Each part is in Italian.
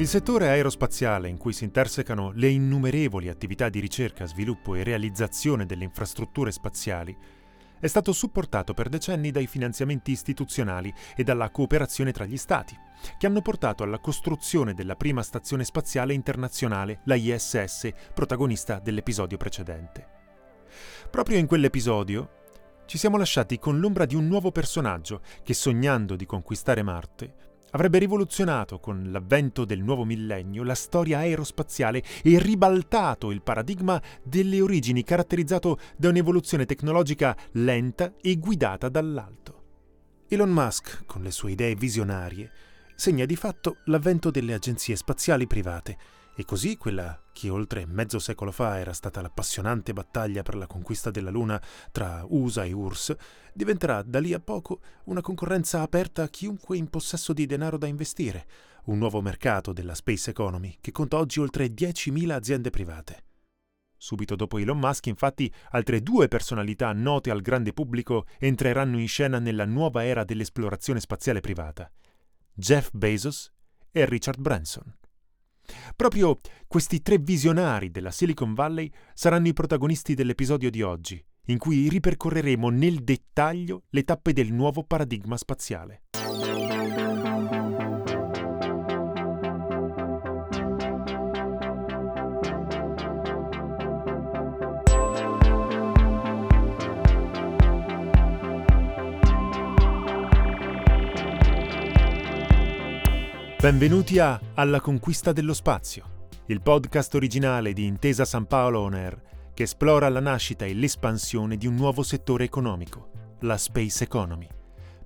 Il settore aerospaziale in cui si intersecano le innumerevoli attività di ricerca, sviluppo e realizzazione delle infrastrutture spaziali è stato supportato per decenni dai finanziamenti istituzionali e dalla cooperazione tra gli Stati, che hanno portato alla costruzione della prima stazione spaziale internazionale, la ISS, protagonista dell'episodio precedente. Proprio in quell'episodio ci siamo lasciati con l'ombra di un nuovo personaggio che, sognando di conquistare Marte, avrebbe rivoluzionato con l'avvento del nuovo millennio la storia aerospaziale e ribaltato il paradigma delle origini caratterizzato da un'evoluzione tecnologica lenta e guidata dall'alto. Elon Musk, con le sue idee visionarie, segna di fatto l'avvento delle agenzie spaziali private e così quella che oltre mezzo secolo fa era stata l'appassionante battaglia per la conquista della Luna tra USA e URSS, diventerà da lì a poco una concorrenza aperta a chiunque in possesso di denaro da investire, un nuovo mercato della space economy che conta oggi oltre 10.000 aziende private. Subito dopo Elon Musk, infatti, altre due personalità note al grande pubblico entreranno in scena nella nuova era dell'esplorazione spaziale privata. Jeff Bezos e Richard Branson. Proprio questi tre visionari della Silicon Valley saranno i protagonisti dell'episodio di oggi, in cui ripercorreremo nel dettaglio le tappe del nuovo paradigma spaziale. Benvenuti a Alla conquista dello spazio, il podcast originale di Intesa San Paolo On Air che esplora la nascita e l'espansione di un nuovo settore economico, la Space Economy,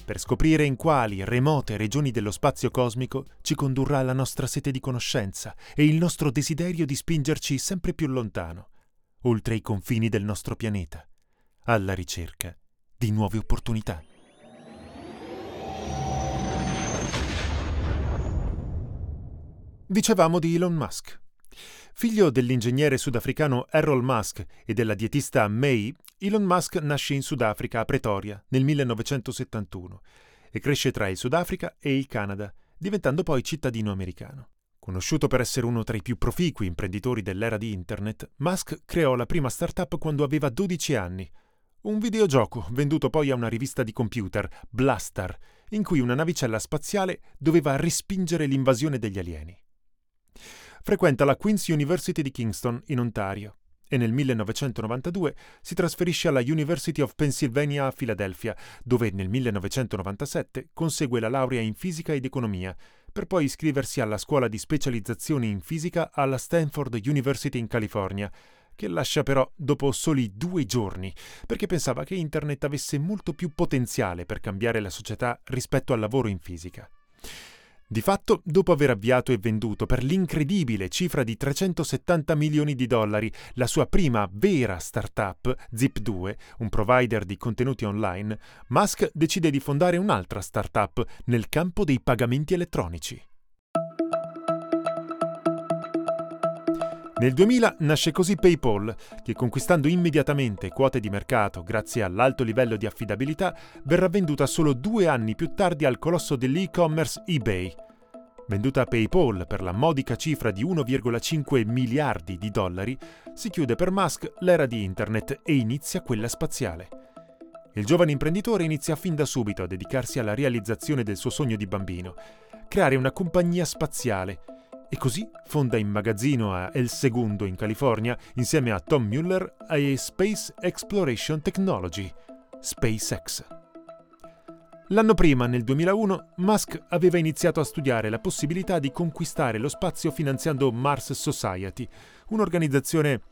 per scoprire in quali remote regioni dello spazio cosmico ci condurrà la nostra sete di conoscenza e il nostro desiderio di spingerci sempre più lontano, oltre i confini del nostro pianeta, alla ricerca di nuove opportunità. Dicevamo di Elon Musk. Figlio dell'ingegnere sudafricano Errol Musk e della dietista May, Elon Musk nasce in Sudafrica a Pretoria nel 1971 e cresce tra il Sudafrica e il Canada, diventando poi cittadino americano. Conosciuto per essere uno tra i più proficui imprenditori dell'era di Internet, Musk creò la prima startup quando aveva 12 anni. Un videogioco venduto poi a una rivista di computer, Blastar, in cui una navicella spaziale doveva respingere l'invasione degli alieni. Frequenta la Queen's University di Kingston, in Ontario, e nel 1992 si trasferisce alla University of Pennsylvania a Filadelfia, dove nel 1997 consegue la laurea in fisica ed economia, per poi iscriversi alla scuola di specializzazione in fisica alla Stanford University in California, che lascia però dopo soli due giorni, perché pensava che Internet avesse molto più potenziale per cambiare la società rispetto al lavoro in fisica. Di fatto, dopo aver avviato e venduto per l'incredibile cifra di 370 milioni di dollari la sua prima vera startup, Zip2, un provider di contenuti online, Musk decide di fondare un'altra startup nel campo dei pagamenti elettronici. Nel 2000 nasce così PayPal, che conquistando immediatamente quote di mercato grazie all'alto livello di affidabilità, verrà venduta solo due anni più tardi al colosso dell'e-commerce eBay. Venduta a PayPal per la modica cifra di 1,5 miliardi di dollari, si chiude per Musk l'era di Internet e inizia quella spaziale. Il giovane imprenditore inizia fin da subito a dedicarsi alla realizzazione del suo sogno di bambino, creare una compagnia spaziale e così fonda in magazzino a El Segundo in California, insieme a Tom Mueller, e Space Exploration Technology, SpaceX. L'anno prima, nel 2001, Musk aveva iniziato a studiare la possibilità di conquistare lo spazio finanziando Mars Society, un'organizzazione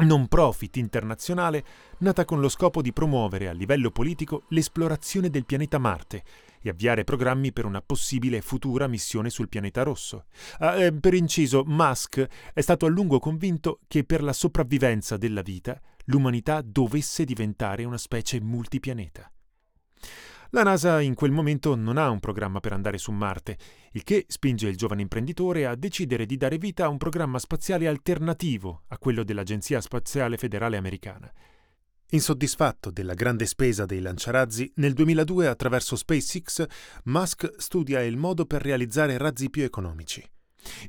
non profit internazionale nata con lo scopo di promuovere a livello politico l'esplorazione del pianeta Marte e avviare programmi per una possibile futura missione sul pianeta rosso. Ah, eh, per inciso, Musk è stato a lungo convinto che per la sopravvivenza della vita l'umanità dovesse diventare una specie multipianeta. La NASA in quel momento non ha un programma per andare su Marte, il che spinge il giovane imprenditore a decidere di dare vita a un programma spaziale alternativo a quello dell'Agenzia Spaziale Federale Americana. Insoddisfatto della grande spesa dei lanciarazzi, nel 2002 attraverso SpaceX Musk studia il modo per realizzare razzi più economici.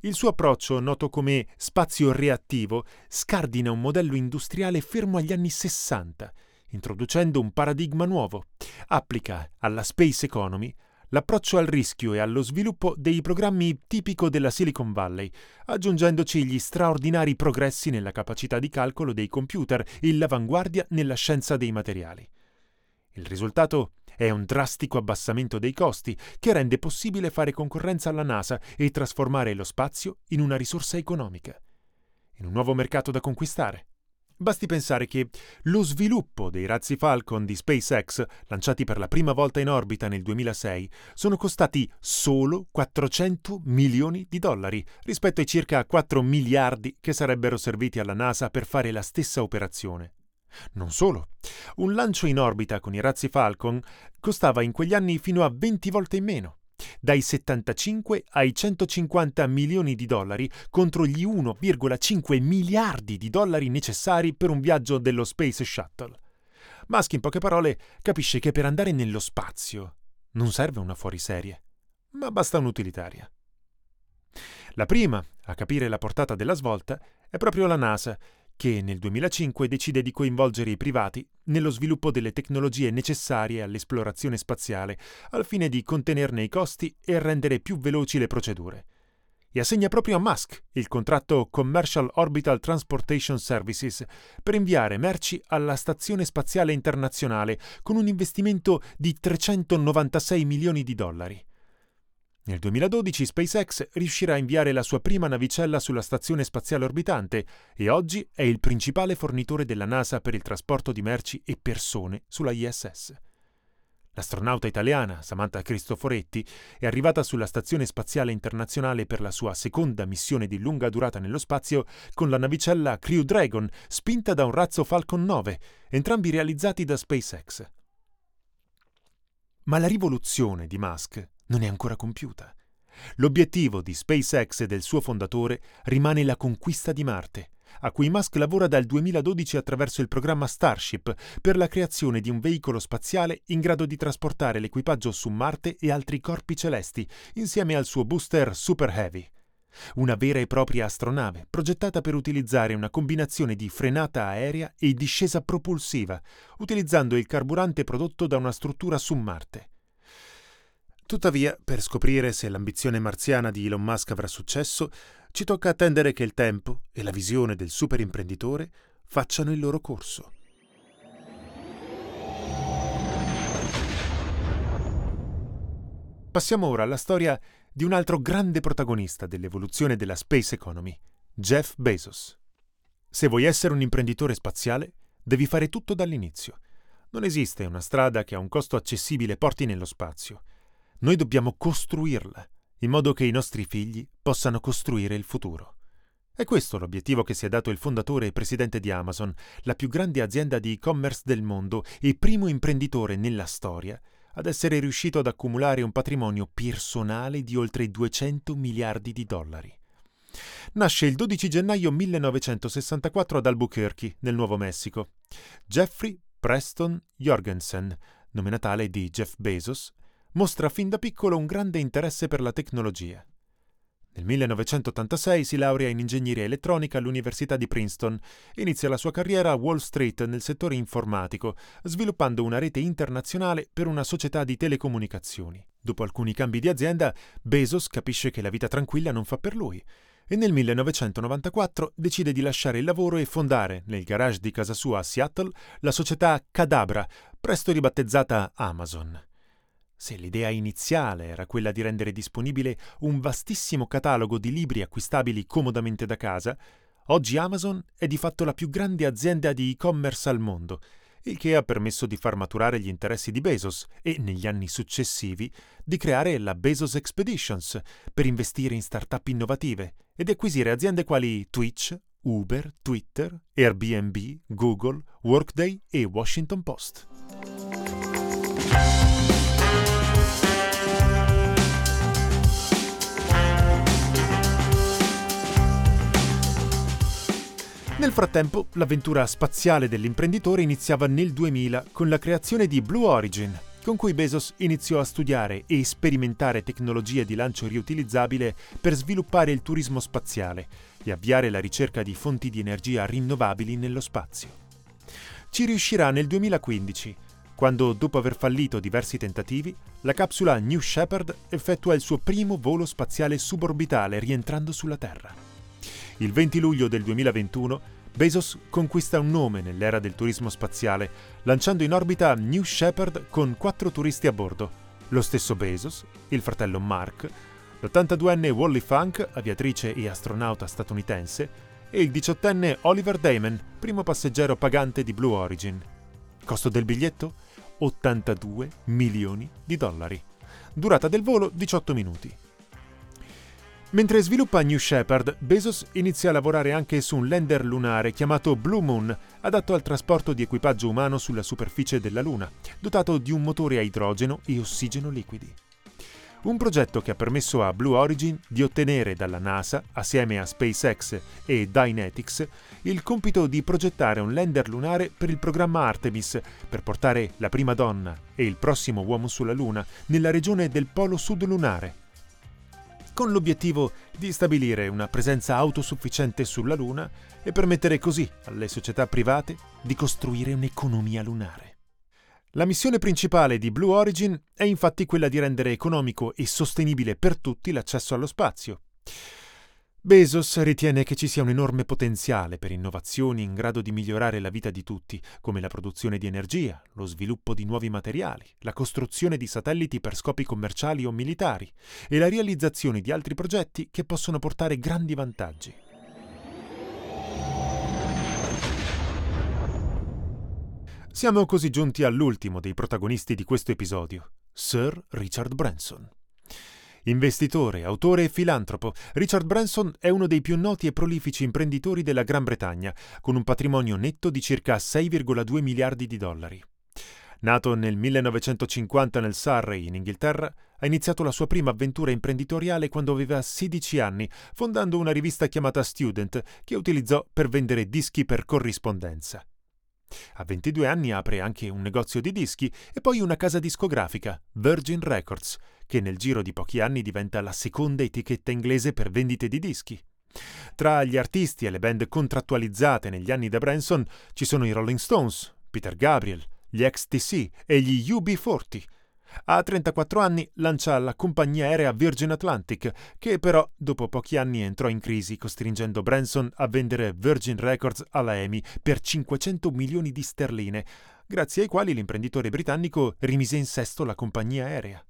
Il suo approccio, noto come spazio reattivo, scardina un modello industriale fermo agli anni 60 introducendo un paradigma nuovo. Applica alla space economy l'approccio al rischio e allo sviluppo dei programmi tipico della Silicon Valley, aggiungendoci gli straordinari progressi nella capacità di calcolo dei computer e l'avanguardia nella scienza dei materiali. Il risultato è un drastico abbassamento dei costi che rende possibile fare concorrenza alla NASA e trasformare lo spazio in una risorsa economica, in un nuovo mercato da conquistare. Basti pensare che lo sviluppo dei razzi Falcon di SpaceX, lanciati per la prima volta in orbita nel 2006, sono costati solo 400 milioni di dollari rispetto ai circa 4 miliardi che sarebbero serviti alla NASA per fare la stessa operazione. Non solo, un lancio in orbita con i razzi Falcon costava in quegli anni fino a 20 volte in meno dai 75 ai 150 milioni di dollari contro gli 1,5 miliardi di dollari necessari per un viaggio dello Space Shuttle. Musk, in poche parole, capisce che per andare nello spazio non serve una fuoriserie, ma basta un'utilitaria. La prima a capire la portata della svolta è proprio la NASA, che nel 2005 decide di coinvolgere i privati nello sviluppo delle tecnologie necessarie all'esplorazione spaziale, al fine di contenerne i costi e rendere più veloci le procedure. E assegna proprio a Musk il contratto Commercial Orbital Transportation Services per inviare merci alla Stazione Spaziale Internazionale con un investimento di 396 milioni di dollari. Nel 2012 SpaceX riuscirà a inviare la sua prima navicella sulla stazione spaziale orbitante e oggi è il principale fornitore della NASA per il trasporto di merci e persone sulla ISS. L'astronauta italiana Samantha Cristoforetti è arrivata sulla Stazione Spaziale Internazionale per la sua seconda missione di lunga durata nello spazio con la navicella Crew Dragon, spinta da un razzo Falcon 9, entrambi realizzati da SpaceX. Ma la rivoluzione di Musk non è ancora compiuta. L'obiettivo di SpaceX e del suo fondatore rimane la conquista di Marte, a cui Musk lavora dal 2012 attraverso il programma Starship per la creazione di un veicolo spaziale in grado di trasportare l'equipaggio su Marte e altri corpi celesti, insieme al suo booster Super Heavy. Una vera e propria astronave, progettata per utilizzare una combinazione di frenata aerea e discesa propulsiva, utilizzando il carburante prodotto da una struttura su Marte. Tuttavia, per scoprire se l'ambizione marziana di Elon Musk avrà successo, ci tocca attendere che il tempo e la visione del super imprenditore facciano il loro corso. Passiamo ora alla storia di un altro grande protagonista dell'evoluzione della space economy, Jeff Bezos. Se vuoi essere un imprenditore spaziale, devi fare tutto dall'inizio. Non esiste una strada che a un costo accessibile porti nello spazio. Noi dobbiamo costruirla, in modo che i nostri figli possano costruire il futuro. È questo l'obiettivo che si è dato il fondatore e presidente di Amazon, la più grande azienda di e-commerce del mondo e primo imprenditore nella storia ad essere riuscito ad accumulare un patrimonio personale di oltre 200 miliardi di dollari. Nasce il 12 gennaio 1964 ad Albuquerque, nel Nuovo Messico. Jeffrey Preston Jorgensen, nome natale di Jeff Bezos, mostra fin da piccolo un grande interesse per la tecnologia. Nel 1986 si laurea in ingegneria elettronica all'Università di Princeton e inizia la sua carriera a Wall Street nel settore informatico, sviluppando una rete internazionale per una società di telecomunicazioni. Dopo alcuni cambi di azienda, Bezos capisce che la vita tranquilla non fa per lui e nel 1994 decide di lasciare il lavoro e fondare, nel garage di casa sua a Seattle, la società Cadabra, presto ribattezzata Amazon. Se l'idea iniziale era quella di rendere disponibile un vastissimo catalogo di libri acquistabili comodamente da casa, oggi Amazon è di fatto la più grande azienda di e-commerce al mondo il che ha permesso di far maturare gli interessi di Bezos e, negli anni successivi, di creare la Bezos Expeditions per investire in start-up innovative e di acquisire aziende quali Twitch, Uber, Twitter, Airbnb, Google, Workday e Washington Post. Frattempo, l'avventura spaziale dell'imprenditore iniziava nel 2000 con la creazione di Blue Origin, con cui Bezos iniziò a studiare e sperimentare tecnologie di lancio riutilizzabile per sviluppare il turismo spaziale e avviare la ricerca di fonti di energia rinnovabili nello spazio. Ci riuscirà nel 2015, quando, dopo aver fallito diversi tentativi, la capsula New Shepard effettua il suo primo volo spaziale suborbitale rientrando sulla Terra. Il 20 luglio del 2021 Bezos conquista un nome nell'era del turismo spaziale, lanciando in orbita New Shepard con quattro turisti a bordo. Lo stesso Bezos, il fratello Mark, l'82enne Wally Funk, aviatrice e astronauta statunitense, e il 18enne Oliver Damon, primo passeggero pagante di Blue Origin. Costo del biglietto? 82 milioni di dollari. Durata del volo 18 minuti. Mentre sviluppa New Shepard, Bezos inizia a lavorare anche su un lander lunare chiamato Blue Moon, adatto al trasporto di equipaggio umano sulla superficie della Luna, dotato di un motore a idrogeno e ossigeno liquidi. Un progetto che ha permesso a Blue Origin di ottenere dalla NASA, assieme a SpaceX e Dynetics, il compito di progettare un lander lunare per il programma Artemis, per portare la prima donna e il prossimo uomo sulla Luna nella regione del Polo Sud lunare, con l'obiettivo di stabilire una presenza autosufficiente sulla Luna e permettere così alle società private di costruire un'economia lunare. La missione principale di Blue Origin è infatti quella di rendere economico e sostenibile per tutti l'accesso allo spazio. Bezos ritiene che ci sia un enorme potenziale per innovazioni in grado di migliorare la vita di tutti, come la produzione di energia, lo sviluppo di nuovi materiali, la costruzione di satelliti per scopi commerciali o militari e la realizzazione di altri progetti che possono portare grandi vantaggi. Siamo così giunti all'ultimo dei protagonisti di questo episodio, Sir Richard Branson. Investitore, autore e filantropo, Richard Branson è uno dei più noti e prolifici imprenditori della Gran Bretagna, con un patrimonio netto di circa 6,2 miliardi di dollari. Nato nel 1950 nel Surrey, in Inghilterra, ha iniziato la sua prima avventura imprenditoriale quando aveva 16 anni, fondando una rivista chiamata Student, che utilizzò per vendere dischi per corrispondenza. A 22 anni apre anche un negozio di dischi e poi una casa discografica, Virgin Records, che nel giro di pochi anni diventa la seconda etichetta inglese per vendite di dischi. Tra gli artisti e le band contrattualizzate negli anni da Branson ci sono i Rolling Stones, Peter Gabriel, gli XTC e gli UB40. A 34 anni lancia la compagnia aerea Virgin Atlantic, che però dopo pochi anni entrò in crisi, costringendo Branson a vendere Virgin Records alla EMI per 500 milioni di sterline, grazie ai quali l'imprenditore britannico rimise in sesto la compagnia aerea.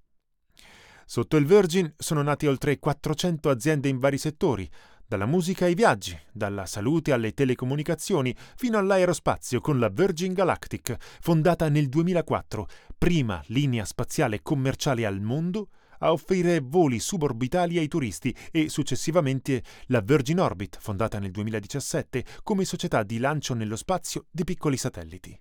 Sotto il Virgin sono nate oltre 400 aziende in vari settori, dalla musica ai viaggi, dalla salute alle telecomunicazioni, fino all'aerospazio con la Virgin Galactic, fondata nel 2004, prima linea spaziale commerciale al mondo a offrire voli suborbitali ai turisti e successivamente la Virgin Orbit, fondata nel 2017 come società di lancio nello spazio di piccoli satelliti.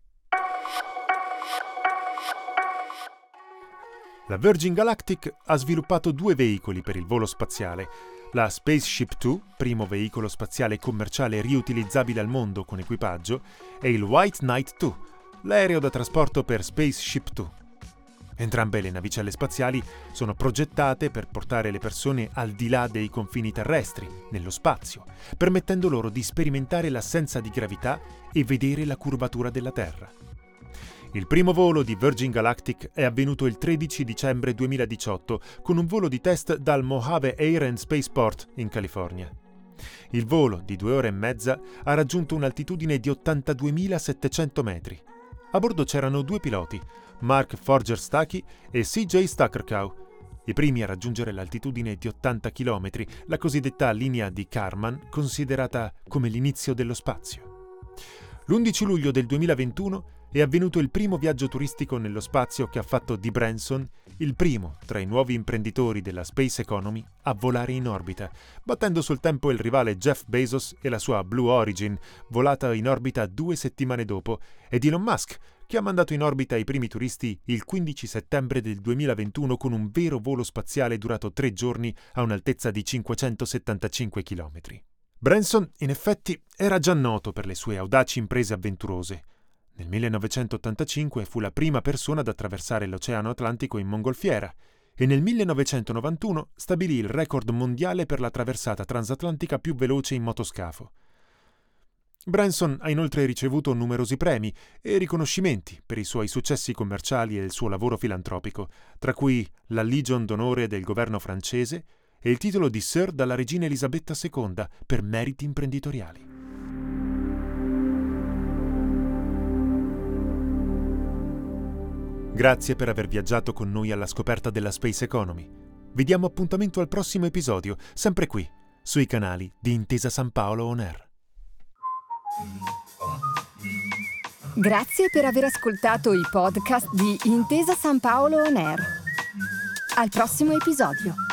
La Virgin Galactic ha sviluppato due veicoli per il volo spaziale. La Spaceship 2, primo veicolo spaziale commerciale riutilizzabile al mondo con equipaggio, e il White Knight 2, l'aereo da trasporto per Spaceship 2. Entrambe le navicelle spaziali sono progettate per portare le persone al di là dei confini terrestri, nello spazio, permettendo loro di sperimentare l'assenza di gravità e vedere la curvatura della Terra. Il primo volo di Virgin Galactic è avvenuto il 13 dicembre 2018 con un volo di test dal Mojave Air and Spaceport in California. Il volo, di due ore e mezza, ha raggiunto un'altitudine di 82.700 metri. A bordo c'erano due piloti, Mark Forger Stuckey e CJ Stuckercow, i primi a raggiungere l'altitudine di 80 km, la cosiddetta linea di Karman, considerata come l'inizio dello spazio. L'11 luglio del 2021 è avvenuto il primo viaggio turistico nello spazio che ha fatto di Branson il primo tra i nuovi imprenditori della space economy a volare in orbita, battendo sul tempo il rivale Jeff Bezos e la sua Blue Origin, volata in orbita due settimane dopo, ed Elon Musk, che ha mandato in orbita i primi turisti il 15 settembre del 2021 con un vero volo spaziale durato tre giorni a un'altezza di 575 km. Branson, in effetti, era già noto per le sue audaci imprese avventurose. Nel 1985 fu la prima persona ad attraversare l'Oceano Atlantico in mongolfiera e nel 1991 stabilì il record mondiale per la traversata transatlantica più veloce in motoscafo. Branson ha inoltre ricevuto numerosi premi e riconoscimenti per i suoi successi commerciali e il suo lavoro filantropico, tra cui la Legion d'onore del governo francese e il titolo di Sir dalla regina Elisabetta II per meriti imprenditoriali. Grazie per aver viaggiato con noi alla scoperta della Space Economy. Vi diamo appuntamento al prossimo episodio, sempre qui, sui canali di Intesa San Paolo On Air. Grazie per aver ascoltato i podcast di Intesa San Paolo On Air. Al prossimo episodio.